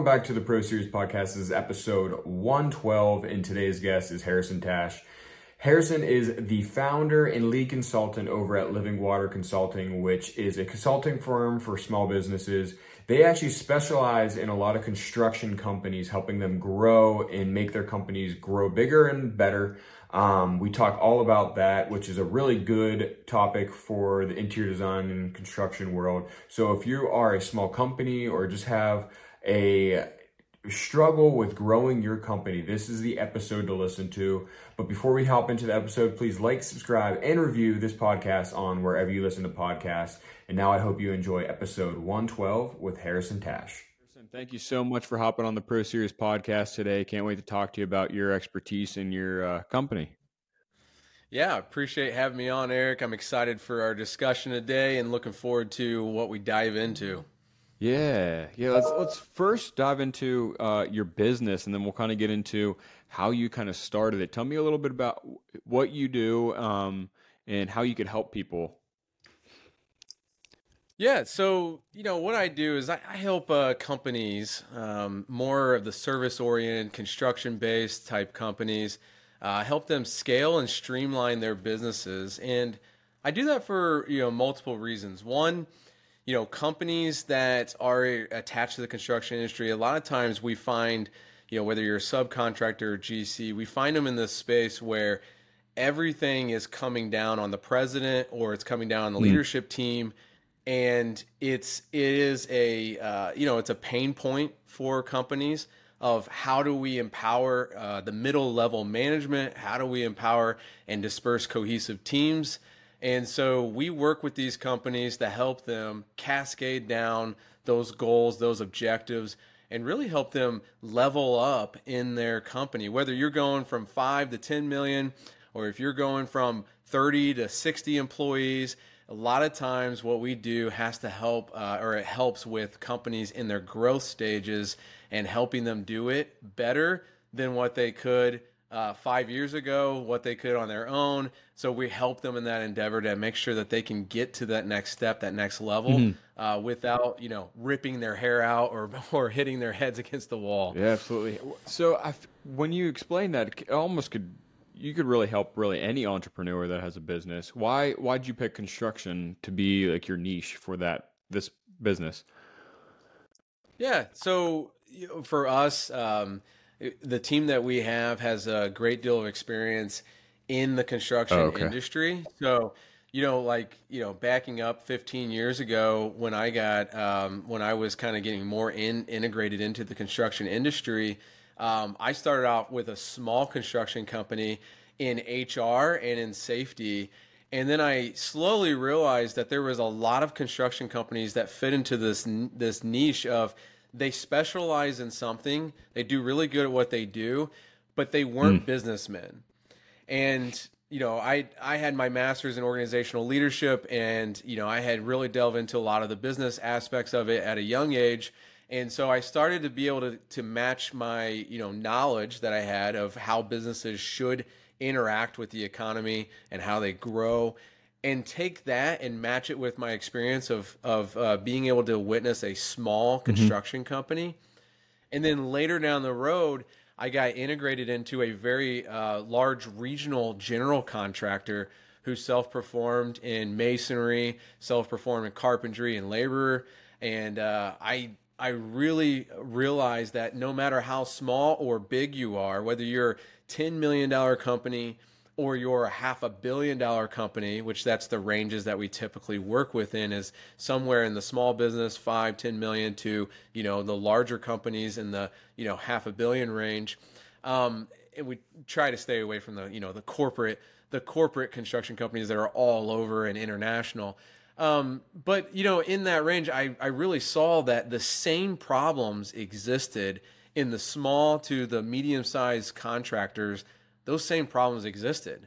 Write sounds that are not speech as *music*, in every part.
welcome back to the Pro Series Podcast. This is episode 112, and today's guest is Harrison Tash. Harrison is the founder and lead consultant over at Living Water Consulting, which is a consulting firm for small businesses. They actually specialize in a lot of construction companies, helping them grow and make their companies grow bigger and better. Um, we talk all about that, which is a really good topic for the interior design and construction world. So if you are a small company or just have a struggle with growing your company, this is the episode to listen to. But before we hop into the episode, please like, subscribe, and review this podcast on wherever you listen to podcasts. And now I hope you enjoy episode 112 with Harrison Tash. Thank you so much for hopping on the Pro Series podcast today. Can't wait to talk to you about your expertise in your uh, company. Yeah, appreciate having me on, Eric. I'm excited for our discussion today and looking forward to what we dive into. Yeah, yeah. Let's let's first dive into uh, your business, and then we'll kind of get into how you kind of started it. Tell me a little bit about what you do um, and how you could help people yeah, so you know what I do is I, I help uh, companies, um, more of the service-oriented, construction-based type companies, uh, help them scale and streamline their businesses, and I do that for you know multiple reasons. One, you know, companies that are attached to the construction industry, a lot of times we find, you know, whether you're a subcontractor or GC, we find them in this space where everything is coming down on the president or it's coming down on the mm. leadership team. And it's it is a uh, you know it's a pain point for companies of how do we empower uh, the middle level management? How do we empower and disperse cohesive teams and so we work with these companies to help them cascade down those goals those objectives and really help them level up in their company. Whether you're going from 5 to 10 million or if you're going from 30 to 60 employees a lot of times what we do has to help uh, or it helps with companies in their growth stages and helping them do it better than what they could uh, five years ago, what they could on their own. So we help them in that endeavor to make sure that they can get to that next step, that next level, mm-hmm. uh, without you know ripping their hair out or *laughs* or hitting their heads against the wall. Yeah, absolutely. So I, when you explain that, it almost could you could really help really any entrepreneur that has a business. Why why'd you pick construction to be like your niche for that this business? Yeah, so for us, um, the team that we have has a great deal of experience in the construction oh, okay. industry. So you know, like you know, backing up 15 years ago when I got um, when I was kind of getting more in integrated into the construction industry um, I started out with a small construction company in HR and in safety. And then I slowly realized that there was a lot of construction companies that fit into this this niche of they specialize in something, they do really good at what they do, but they weren't mm. businessmen. And you know, I I had my master's in organizational leadership, and you know, I had really delved into a lot of the business aspects of it at a young age. And so I started to be able to, to match my, you know, knowledge that I had of how businesses should interact with the economy and how they grow and take that and match it with my experience of, of uh, being able to witness a small mm-hmm. construction mm-hmm. company. And then later down the road, I got integrated into a very uh, large regional general contractor who self performed in masonry, self performed in carpentry and labor. And uh, I I really realized that no matter how small or big you are, whether you're a $10 million company or you're a half a billion dollar company, which that's the ranges that we typically work within is somewhere in the small business, five, 10 million to, you know, the larger companies in the, you know, half a billion range. Um, and we try to stay away from the, you know, the corporate, the corporate construction companies that are all over and international. Um, but you know, in that range, I, I really saw that the same problems existed in the small to the medium sized contractors. Those same problems existed,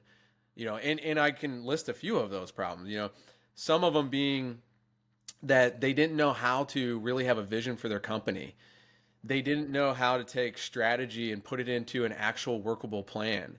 you know, and, and I can list a few of those problems, you know, some of them being that they didn't know how to really have a vision for their company. They didn't know how to take strategy and put it into an actual workable plan.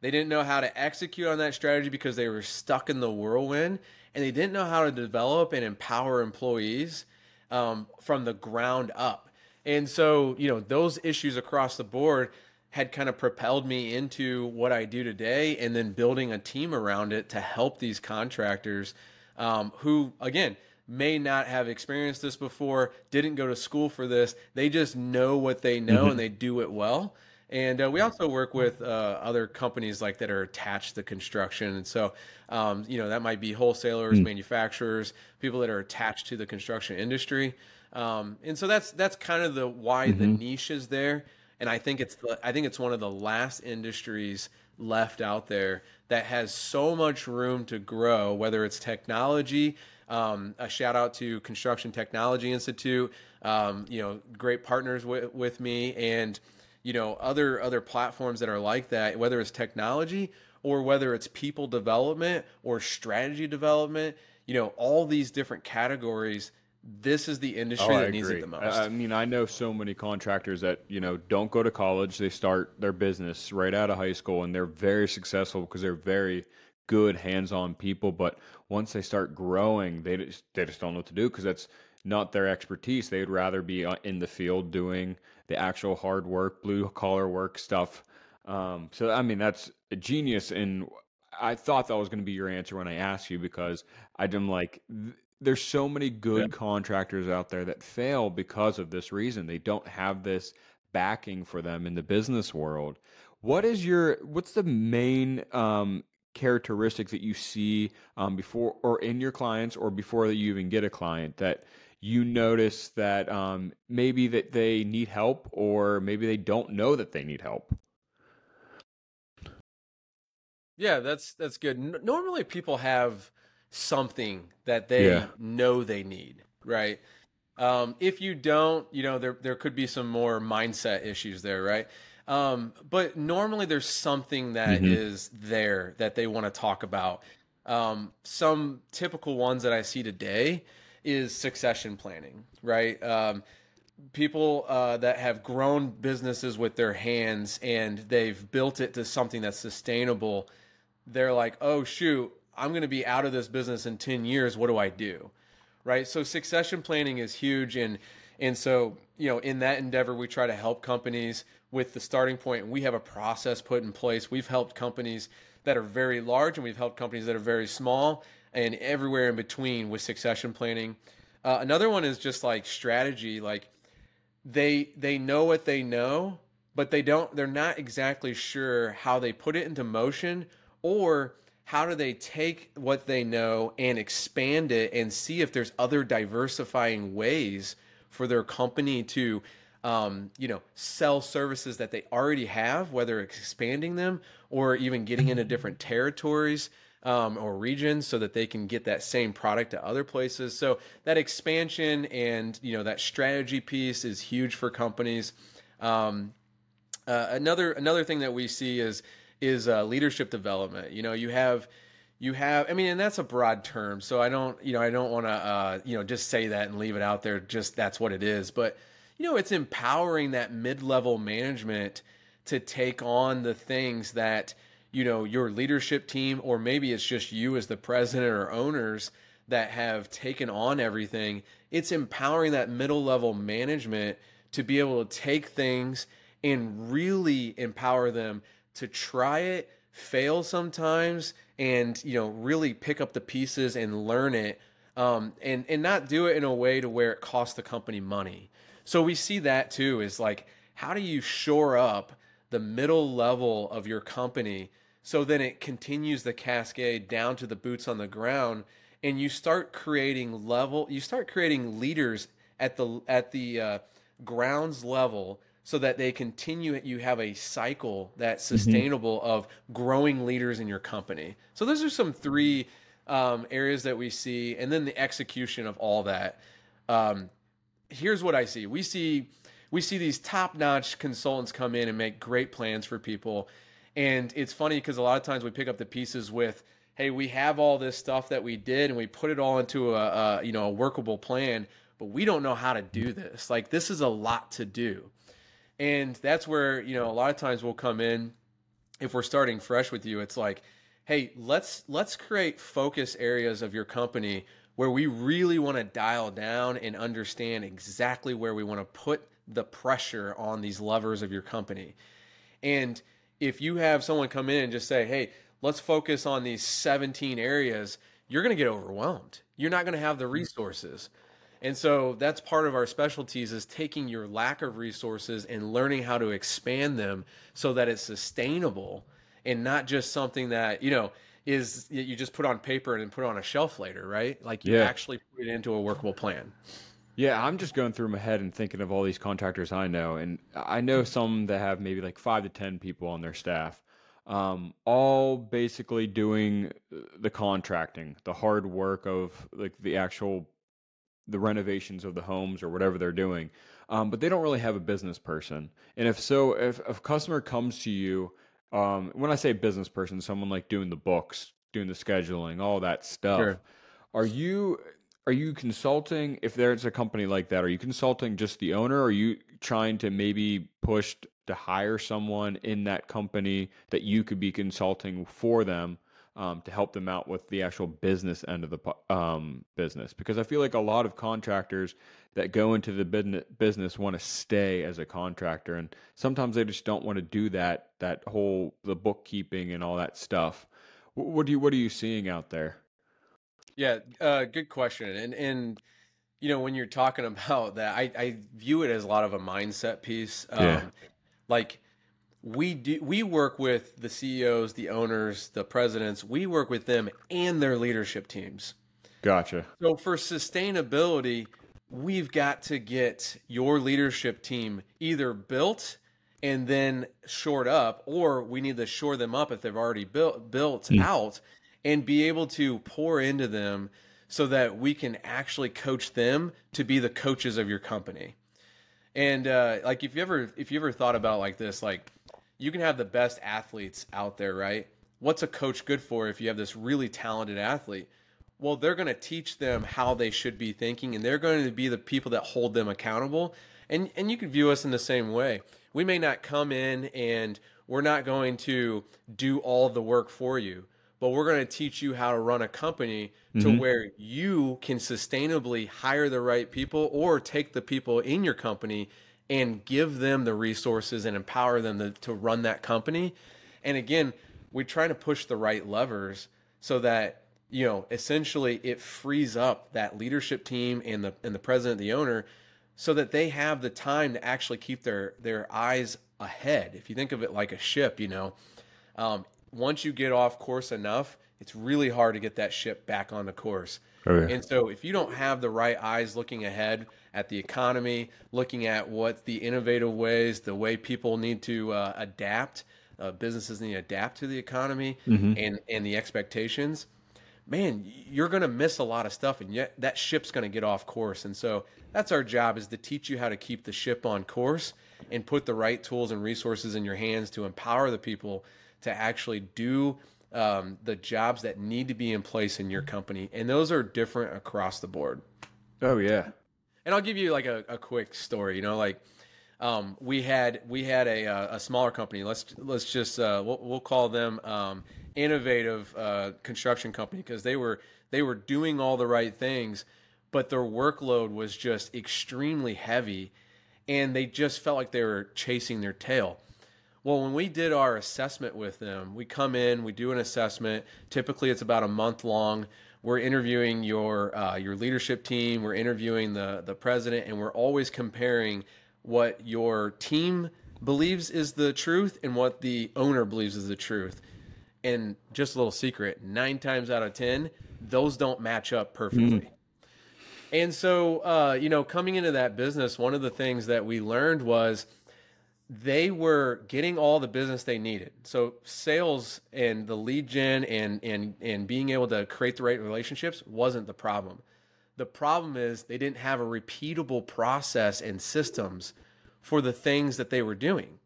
They didn't know how to execute on that strategy because they were stuck in the whirlwind and they didn't know how to develop and empower employees um, from the ground up. And so, you know, those issues across the board had kind of propelled me into what I do today and then building a team around it to help these contractors um, who, again, may not have experienced this before, didn't go to school for this. They just know what they know mm-hmm. and they do it well. And uh, we also work with uh, other companies like that are attached to construction. And so, um, you know, that might be wholesalers, mm. manufacturers, people that are attached to the construction industry. Um, and so that's that's kind of the why mm-hmm. the niche is there. And I think it's the, I think it's one of the last industries left out there that has so much room to grow, whether it's technology. Um, a shout out to Construction Technology Institute. Um, you know, great partners with, with me, and you know other other platforms that are like that. Whether it's technology or whether it's people development or strategy development, you know, all these different categories this is the industry oh, that needs it the most. I mean, I know so many contractors that you know don't go to college; they start their business right out of high school, and they're very successful because they're very good hands-on people. But once they start growing, they just they just don't know what to do because that's not their expertise. They'd rather be uh, in the field doing the actual hard work, blue collar work stuff. Um, so I mean, that's a genius. And I thought that was going to be your answer when I asked you because I'm like. Th- there's so many good yeah. contractors out there that fail because of this reason. They don't have this backing for them in the business world. What is your what's the main um, characteristic that you see um, before or in your clients or before that you even get a client that you notice that um, maybe that they need help or maybe they don't know that they need help? Yeah, that's that's good. N- normally people have something that they yeah. know they need, right? Um, if you don't, you know, there there could be some more mindset issues there, right? Um, but normally there's something that mm-hmm. is there that they want to talk about. Um, some typical ones that I see today is succession planning, right? Um, people uh, that have grown businesses with their hands and they've built it to something that's sustainable. They're like, oh shoot, I'm going to be out of this business in 10 years. What do I do? Right. So succession planning is huge. And, and so, you know, in that endeavor, we try to help companies with the starting point and we have a process put in place. We've helped companies that are very large and we've helped companies that are very small and everywhere in between with succession planning. Uh, another one is just like strategy. Like they, they know what they know, but they don't, they're not exactly sure how they put it into motion or how do they take what they know and expand it and see if there's other diversifying ways for their company to um, you know sell services that they already have whether expanding them or even getting into different territories um, or regions so that they can get that same product to other places. So that expansion and you know that strategy piece is huge for companies. Um, uh, another another thing that we see is is uh, leadership development. You know, you have you have i mean and that's a broad term so i don't you know i don't want to uh, you know just say that and leave it out there just that's what it is but you know it's empowering that mid-level management to take on the things that you know your leadership team or maybe it's just you as the president or owners that have taken on everything it's empowering that middle level management to be able to take things and really empower them to try it, fail sometimes, and you know really pick up the pieces and learn it, um, and and not do it in a way to where it costs the company money. So we see that too is like how do you shore up the middle level of your company so then it continues the cascade down to the boots on the ground and you start creating level you start creating leaders at the at the uh, grounds level so that they continue you have a cycle that's mm-hmm. sustainable mm-hmm. of growing leaders in your company. So those are some three um, areas that we see and then the execution of all that. Um, here's what i see. We see we see these top-notch consultants come in and make great plans for people. And it's funny because a lot of times we pick up the pieces with hey we have all this stuff that we did and we put it all into a, a you know a workable plan but we don't know how to do this. Like this is a lot to do and that's where, you know, a lot of times we'll come in if we're starting fresh with you, it's like, hey, let's let's create focus areas of your company where we really want to dial down and understand exactly where we want to put the pressure on these levers of your company. And if you have someone come in and just say, hey, let's focus on these 17 areas, you're going to get overwhelmed. You're not going to have the mm-hmm. resources. And so that's part of our specialties is taking your lack of resources and learning how to expand them so that it's sustainable and not just something that, you know, is you just put on paper and then put on a shelf later, right? Like you yeah. actually put it into a workable plan. Yeah, I'm just going through my head and thinking of all these contractors I know, and I know some that have maybe like five to ten people on their staff, um, all basically doing the contracting, the hard work of like the actual the renovations of the homes or whatever they're doing, um, but they don't really have a business person. And if so, if, if a customer comes to you, um, when I say business person, someone like doing the books, doing the scheduling, all that stuff. Sure. Are you are you consulting if there's a company like that are you consulting just the owner or are you trying to maybe push to hire someone in that company that you could be consulting for them um, to help them out with the actual business end of the um, business because i feel like a lot of contractors that go into the business want to stay as a contractor and sometimes they just don't want to do that that whole the bookkeeping and all that stuff what do you what are you seeing out there yeah, uh, good question. And and you know when you're talking *laughs* about that, I, I view it as a lot of a mindset piece. Um, yeah. Like we do, we work with the CEOs, the owners, the presidents. We work with them and their leadership teams. Gotcha. So for sustainability, we've got to get your leadership team either built and then shored up, or we need to shore them up if they've already built built mm. out and be able to pour into them so that we can actually coach them to be the coaches of your company. And uh, like if you ever if you ever thought about like this, like you can have the best athletes out there, right? What's a coach good for if you have this really talented athlete? Well, they're going to teach them how they should be thinking, and they're going to be the people that hold them accountable. And and you can view us in the same way. We may not come in and we're not going to do all the work for you but we're going to teach you how to run a company to mm-hmm. where you can sustainably hire the right people or take the people in your company and give them the resources and empower them to, to run that company. And again, we try to push the right levers so that you know essentially it frees up that leadership team and the and the president the owner so that they have the time to actually keep their their eyes ahead if you think of it like a ship you know um, once you get off course enough, it's really hard to get that ship back on the course. Okay. And so, if you don't have the right eyes looking ahead at the economy, looking at what the innovative ways, the way people need to uh, adapt, uh, businesses need to adapt to the economy mm-hmm. and and the expectations, man, you're going to miss a lot of stuff, and yet that ship's going to get off course. And so, that's our job is to teach you how to keep the ship on course and put the right tools and resources in your hands to empower the people to actually do um, the jobs that need to be in place in your company, and those are different across the board. Oh yeah, and I'll give you like a, a quick story. You know, like um, we had we had a, uh, a smaller company. Let's let's just uh, we'll, we'll, call them um, innovative uh, construction company because they were they were doing all the right things, but their workload was just extremely heavy, and they just felt like they were chasing their tail. Well, when we did our assessment with them, we come in, we do an assessment. Typically, it's about a month long. We're interviewing your uh, your leadership team. We're interviewing the the president, and we're always comparing what your team believes is the truth and what the owner believes is the truth. And just a little secret: nine times out of ten, those don't match up perfectly. Mm. And so, uh, you know, coming into that business, one of the things that we learned was they were getting all the business they needed. So sales and the lead gen and and and being able to create the right relationships wasn't the problem. The problem is they didn't have a repeatable process and systems for the things that they were doing.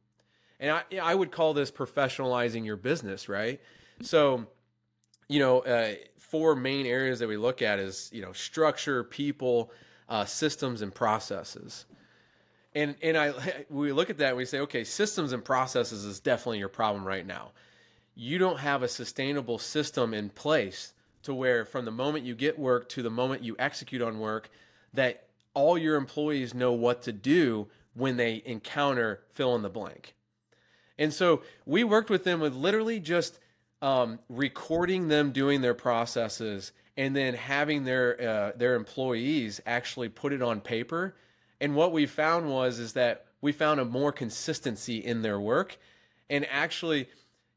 And I I would call this professionalizing your business, right? So, you know, uh, four main areas that we look at is you know structure, people, uh, systems, and processes. And and I *laughs* we look at that and we say, okay, systems and processes is definitely your problem right now. You don't have a sustainable system in place to where from the moment you get work to the moment you execute on work that all your employees know what to do when they encounter fill in the blank. And so we worked with them with literally just um, recording them doing their processes and then having their uh, their employees actually put it on paper. And what we found was is that we found a more consistency in their work, and actually,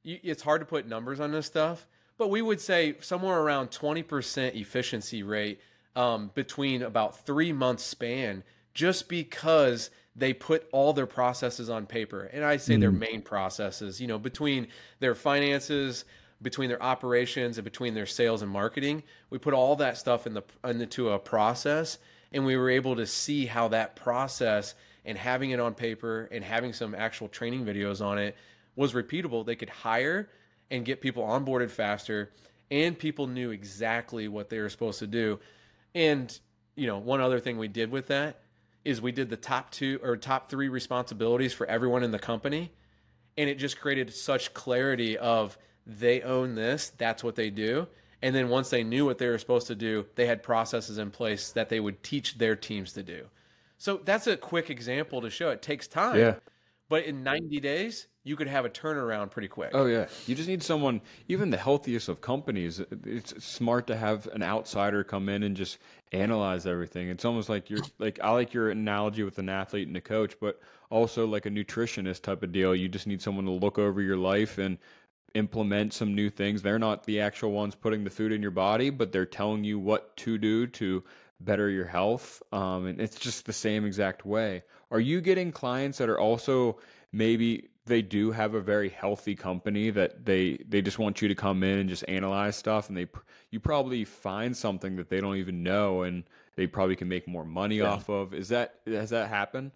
it's hard to put numbers on this stuff, but we would say somewhere around twenty percent efficiency rate um, between about three months span, just because they put all their processes on paper. And I say mm. their main processes, you know, between their finances, between their operations and between their sales and marketing. We put all that stuff in the into a process, and we were able to see how that process and having it on paper and having some actual training videos on it was repeatable. They could hire and get people onboarded faster, and people knew exactly what they were supposed to do. And you know, one other thing we did with that is we did the top two or top three responsibilities for everyone in the company, and it just created such clarity of they own this, that's what they do. And then once they knew what they were supposed to do, they had processes in place that they would teach their teams to do. So that's a quick example to show it takes time. Yeah. But in 90 days, you could have a turnaround pretty quick. Oh yeah, you just need someone. Even the healthiest of companies, it's smart to have an outsider come in and just analyze everything. It's almost like you're like I like your analogy with an athlete and a coach, but also like a nutritionist type of deal. You just need someone to look over your life and implement some new things. They're not the actual ones putting the food in your body, but they're telling you what to do to better your health. Um, and it's just the same exact way. Are you getting clients that are also maybe they do have a very healthy company that they they just want you to come in and just analyze stuff and they you probably find something that they don't even know and they probably can make more money yeah. off of is that has that happened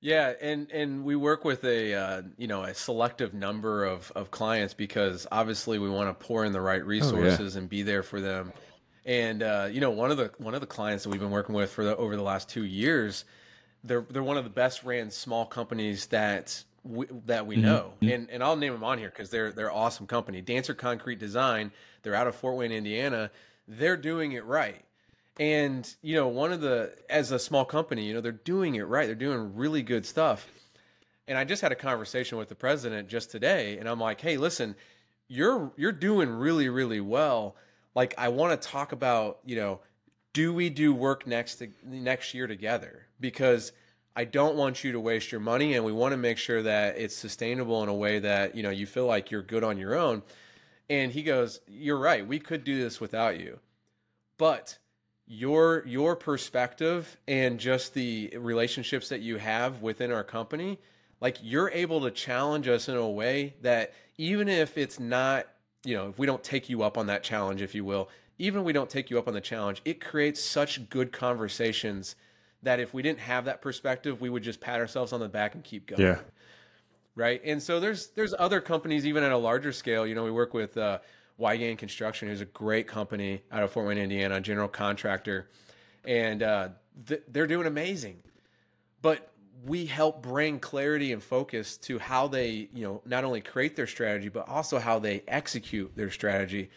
yeah, and and we work with a uh, you know a selective number of of clients because obviously we want to pour in the right resources oh, yeah. and be there for them. And uh, you know one of the one of the clients that we've been working with for the, over the last two years, they're they're one of the best ran small companies that we, that we mm-hmm. know. Mm-hmm. And and I'll name them on here because they're they're awesome company. Dancer Concrete Design. They're out of Fort Wayne, Indiana. They're doing it right and, you know, one of the, as a small company, you know, they're doing it right. They're doing really good stuff. And I just had a conversation with the president just today, and I'm like, hey, listen, you're you're doing really, really well. Like, I want to talk about, you know, do we do work next to, next year together? Because I don't want you to waste your money, and we want to make sure that it's sustainable in a way that you know you feel like you're good on your own. And he goes, "You're right. We could do this without you, but." Your your perspective and just the relationships that you have within our company like you're able to challenge us in a way that even if it's not you know if we don't take you up on that challenge if you will even if we don't take you up on the challenge it creates such good conversations that if we didn't have that perspective we would just pat ourselves on the back and keep going. Yeah. Right? And so there's there's other companies even at a larger scale. You know we work with uh, Weigand Construction, who's a great company out of Fort Wayne, Indiana, general contractor, and uh, th- they're doing amazing. But we help bring clarity and focus to how they, you know, not only create their strategy, but also how they execute their strategy.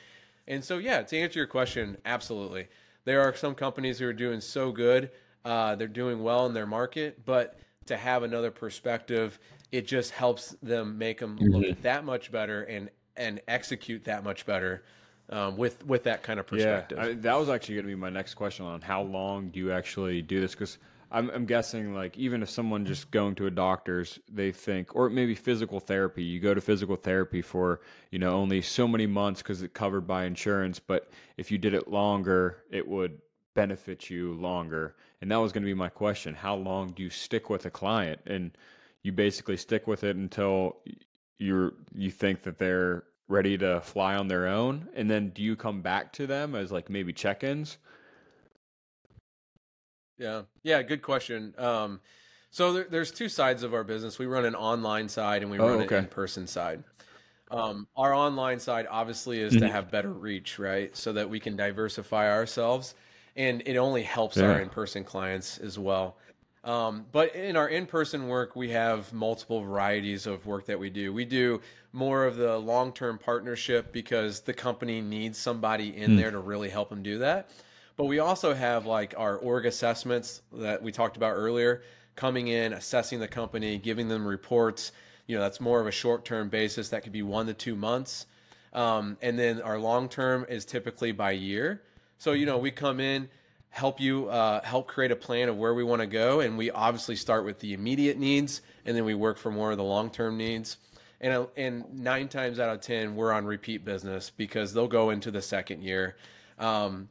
And so, yeah, to answer your question, absolutely, there are some companies who are doing so good, uh, they're doing well in their market, but to have another perspective, it just helps them make them look mm-hmm. that much better and and execute that much better um, with with that kind of perspective. Yeah, I, that was actually going to be my next question on how long do you actually do this? Because I'm, I'm guessing like even if someone just going to a doctor's, they think, or maybe physical therapy. You go to physical therapy for you know only so many months because it's covered by insurance. But if you did it longer, it would benefit you longer. And that was going to be my question: How long do you stick with a client? And you basically stick with it until you're you think that they're ready to fly on their own? And then do you come back to them as like maybe check-ins? Yeah. Yeah good question. Um so there, there's two sides of our business. We run an online side and we oh, run okay. an in-person side. Um, our online side obviously is mm-hmm. to have better reach right? So that we can diversify ourselves and it only helps yeah. our in-person clients as well um, but in our in person work, we have multiple varieties of work that we do. We do more of the long term partnership because the company needs somebody in mm. there to really help them do that. But we also have like our org assessments that we talked about earlier coming in, assessing the company, giving them reports. You know, that's more of a short term basis. That could be one to two months. Um, and then our long term is typically by year. So, you know, we come in, help you uh, help create a plan of where we want to go. And we obviously start with the immediate needs and then we work for more of the long term needs. And, and nine times out of 10, we're on repeat business because they'll go into the second year. Um,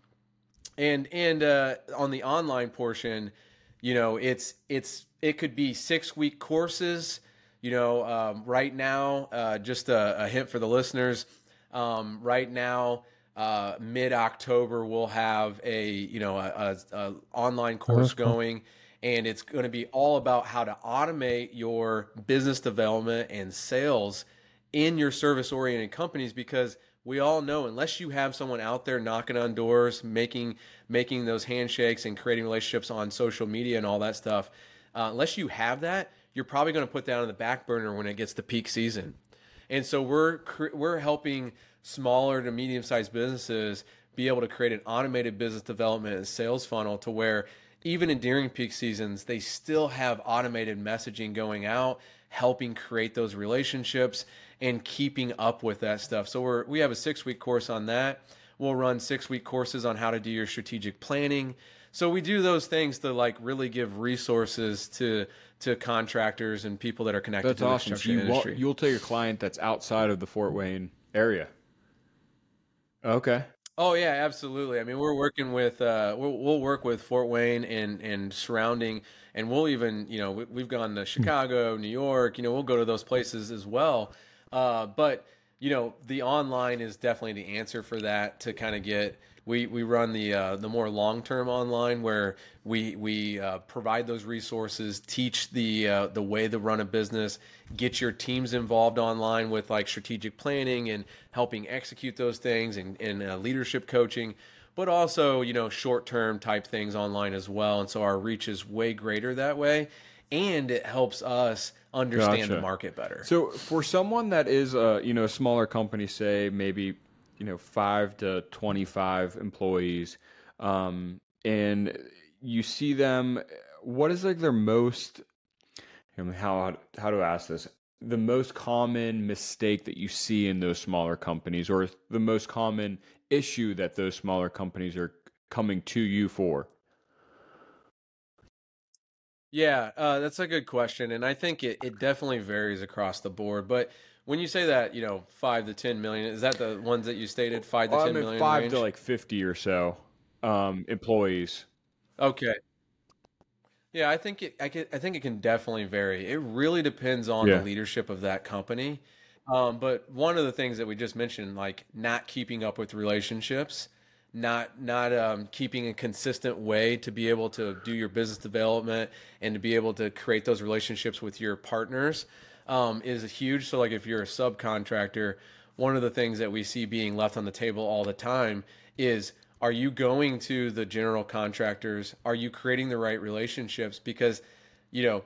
and and uh, on the online portion, you know, it's it's it could be six week courses. You know, um, right now, uh, just a, a, hint for the listeners. Um, right now, uh, mid October, we'll have a you know a, a, a online course going, and it's going to be all about how to automate your business development and sales in your service oriented companies because we all know unless you have someone out there knocking on doors, making making those handshakes and creating relationships on social media and all that stuff, uh, unless you have that, you're probably going to put that on the back burner when it gets to peak season. And so we're we're helping smaller to medium sized businesses be able to create an automated business development and sales funnel to where even in during peak seasons they still have automated messaging going out helping create those relationships and keeping up with that stuff. So we're we have a 6-week course on that. We'll run 6-week courses on how to do your strategic planning. So we do those things to like really give resources to to contractors and people that are connected that's to awesome. the construction so you industry. you'll tell your client that's outside of the Fort Wayne area. Okay. Oh yeah, absolutely. I mean, we're working with uh, we'll, we'll work with Fort Wayne and and surrounding, and we'll even you know we, have gone to Chicago, New York. You know, we'll go to those places as well. Uh, but you know, the online is definitely the answer for that to kind of get. We, we run the uh, the more long term online where we we uh, provide those resources, teach the uh, the way to run a business, get your teams involved online with like strategic planning and helping execute those things and, and uh, leadership coaching, but also you know short term type things online as well. And so our reach is way greater that way, and it helps us understand gotcha. the market better. So for someone that is a you know a smaller company, say maybe you know five to twenty five employees, um, and you see them, what is like their most how how to ask this? The most common mistake that you see in those smaller companies, or the most common issue that those smaller companies are coming to you for? Yeah, uh, that's a good question, and I think it, it definitely varies across the board. But when you say that, you know, five to ten million, is that the ones that you stated? Five to ten million Five range? to like fifty or so um, employees. Okay. Yeah, I think it. I, can, I think it can definitely vary. It really depends on yeah. the leadership of that company. Um, but one of the things that we just mentioned, like not keeping up with relationships, not not um, keeping a consistent way to be able to do your business development and to be able to create those relationships with your partners um, is huge. So, like if you're a subcontractor, one of the things that we see being left on the table all the time is are you going to the general contractors? Are you creating the right relationships? Because you know.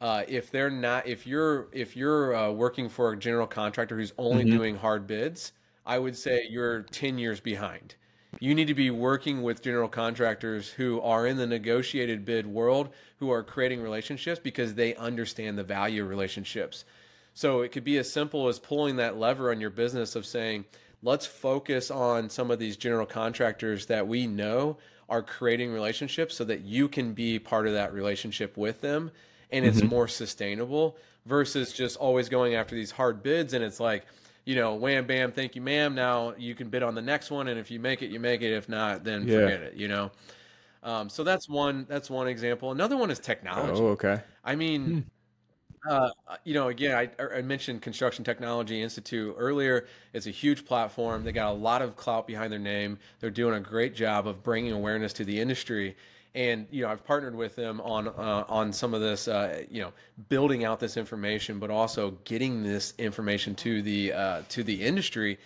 Uh, if they're not, if you're if you're uh, working for a general contractor who's only mm-hmm. doing hard bids, I would say you're ten years behind you need to be working with general contractors who are in the negotiated bid world, who are creating relationships because they understand the value of relationships. So it could be as simple as pulling that lever on your business of saying, let's focus on some of these general contractors that we know are creating relationships so that you can be part of that relationship with them and it's mm-hmm. more sustainable versus just always going after these hard bids and it's like you know, wham bam, thank you, ma'am. Now you can bid on the next one, and if you make it, you make it. If not, then yeah. forget it. You know. Um, so that's one. That's one example. Another one is technology. Oh, okay. I mean, hmm. uh, you know, again, I, I, mentioned Construction Technology Institute earlier. It's a huge platform. They got a lot of clout behind their name. They're doing a great job of bringing awareness to the industry and you know I've partnered with them on uh, on some of this, uh, you know, building out this information, but also getting this information to the uh, to the industry.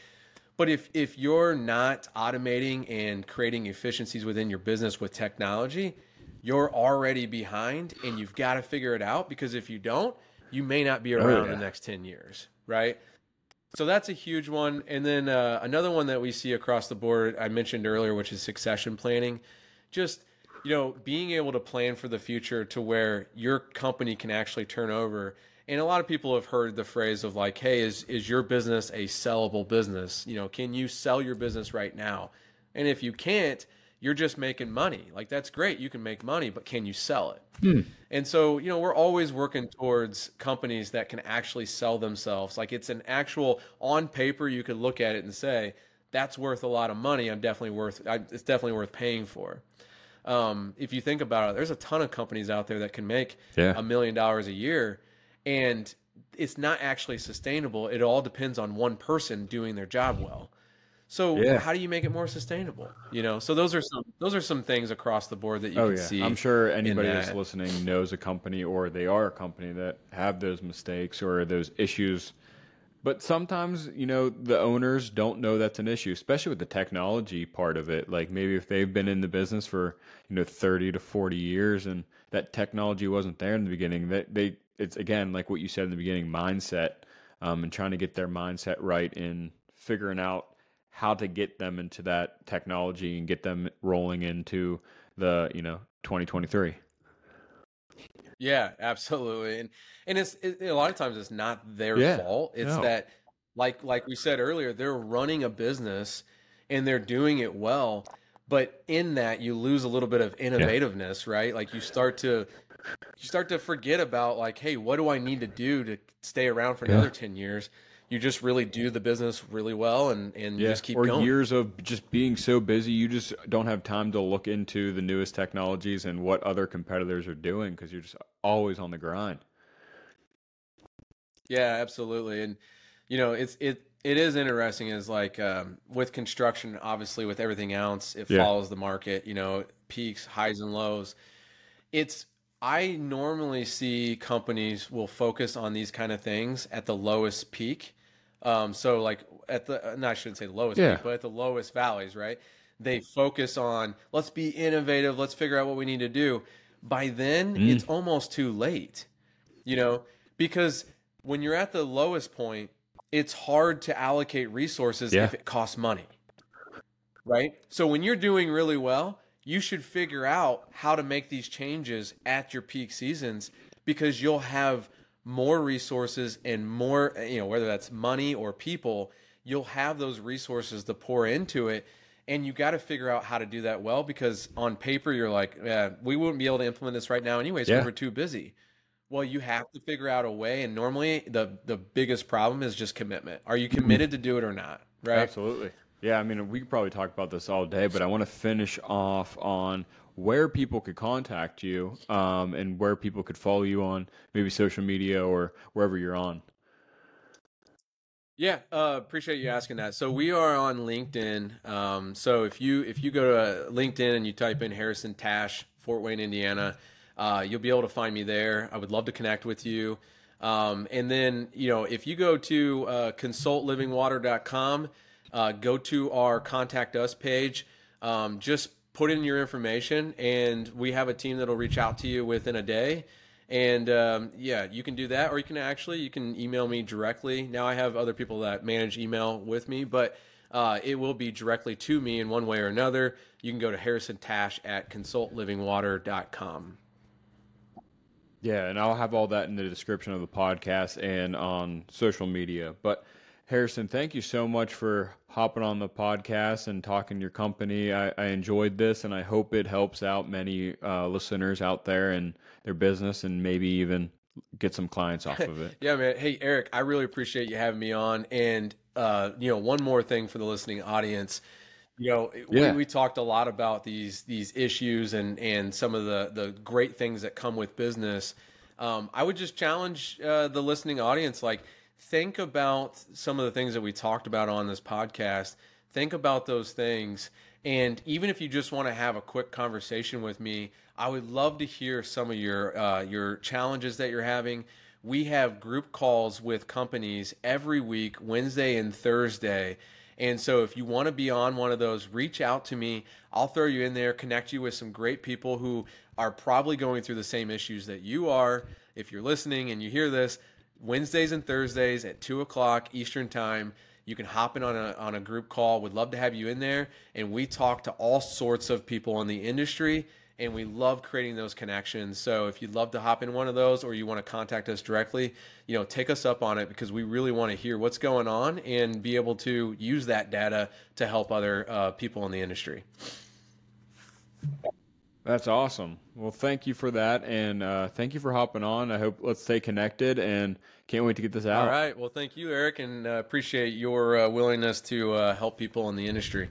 But if if you're not automating and creating efficiencies within your business with technology, you're already behind, and you've got to figure it out because if you don't, you may not be around oh, yeah. the next ten years, right? So that's a huge one. And then uh, another one that we see across the board, I mentioned earlier, which is succession planning. Just you know, being able to plan for the future to where your company can actually turn over. And a lot of people have heard the phrase of like, "Hey, is is your business a sellable business? You know, can you sell your business right now?" And if you can't, you're just making money. Like that's great, you can make money, but can you sell it? Hmm. And so, you know, we're always working towards companies that can actually sell themselves. Like it's an actual on paper you could look at it and say, that's worth a lot of money. I'm definitely worth it's definitely worth paying for. Um, if you think about it, there's a ton of companies out there that can make a million dollars a year, and it's not actually sustainable. It all depends on one person doing their job well. So yeah. how do you make it more sustainable? You know, so those are some those are some things across the board that you oh, can yeah. see. I'm sure anybody that's listening knows a company or they are a company that have those mistakes or those issues but sometimes, you know, the owners don't know that's an issue, especially with the technology part of it. Like maybe if they've been in the business for, you know, 30 to 40 years and that technology wasn't there in the beginning, that they, it's again, like what you said in the beginning, mindset, um, and trying to get their mindset right in figuring out how to get them into that technology and get them rolling into the, you know, 2023. Yeah, absolutely. And and it's it, a lot of times it's not their yeah, fault. It's no. that like like we said earlier, they're running a business and they're doing it well, but in that you lose a little bit of innovativeness, yeah. right? Like you start to you start to forget about like, hey, what do I need to do to stay around for another yeah. 10 years? You just really do the business really well and, and yeah. you just keep or going. years of just being so busy you just don't have time to look into the newest technologies and what other competitors are doing because you're just always on the grind yeah absolutely and you know it's it it is interesting is like um, with construction obviously with everything else it yeah. follows the market you know peaks highs and lows it's I normally see companies will focus on these kind of things at the lowest peak um, so like at the, no, I shouldn't say the lowest yeah. peak, but at the lowest valleys, right? They focus on let's be innovative, let's figure out what we need to do. By then, mm. it's almost too late, you know, because when you're at the lowest point, it's hard to allocate resources yeah. if it costs money, right? So when you're doing really well, you should figure out how to make these changes at your peak seasons because you'll have more resources and more, you know, whether that's money or people, you'll have those resources to pour into it. And you got to figure out how to do that well because on paper, you're like, yeah, we wouldn't be able to implement this right now, anyways, yeah. we're too busy. Well, you have to figure out a way. And normally, the, the biggest problem is just commitment. Are you committed to do it or not? Right. Absolutely. Yeah, I mean, we could probably talk about this all day, but I want to finish off on where people could contact you um, and where people could follow you on maybe social media or wherever you're on. Yeah, uh, appreciate you asking that. So we are on LinkedIn. Um, so if you if you go to LinkedIn and you type in Harrison Tash, Fort Wayne, Indiana, uh, you'll be able to find me there. I would love to connect with you. Um, and then you know if you go to uh, consultlivingwater.com, uh, go to our contact us page. Um, just put in your information, and we have a team that'll reach out to you within a day. And um, yeah, you can do that, or you can actually you can email me directly. Now I have other people that manage email with me, but uh, it will be directly to me in one way or another. You can go to Harrison Tash at consultlivingwater.com. Yeah, and I'll have all that in the description of the podcast and on social media. But Harrison, thank you so much for hopping on the podcast and talking your company. I, I enjoyed this, and I hope it helps out many uh, listeners out there and their business, and maybe even get some clients off of it. *laughs* yeah, man. Hey, Eric, I really appreciate you having me on. And uh, you know, one more thing for the listening audience. You know, yeah. we, we talked a lot about these these issues and and some of the the great things that come with business. Um, I would just challenge uh, the listening audience, like think about some of the things that we talked about on this podcast. Think about those things. And even if you just want to have a quick conversation with me, I would love to hear some of your uh, your challenges that you're having. We have group calls with companies every week, Wednesday and Thursday. And so if you want to be on one of those, reach out to me. I'll throw you in there, connect you with some great people who are probably going through the same issues that you are. If you're listening and you hear this, Wednesdays and Thursdays at two o'clock Eastern time. You can hop in on a on a group call. We'd love to have you in there, and we talk to all sorts of people in the industry and we love creating those connections. So if you'd love to hop in one of those or you want to contact us directly, you know, take us up on it because we really want to hear what's going on and be able to use that data to help other uh, people in the industry. That's awesome. Well, thank you for that, and uh, thank you for hopping on. I hope let's stay connected, and can't wait to get this out. All right. Well, thank you, Eric, and uh, appreciate your uh, willingness to uh, help people in the industry.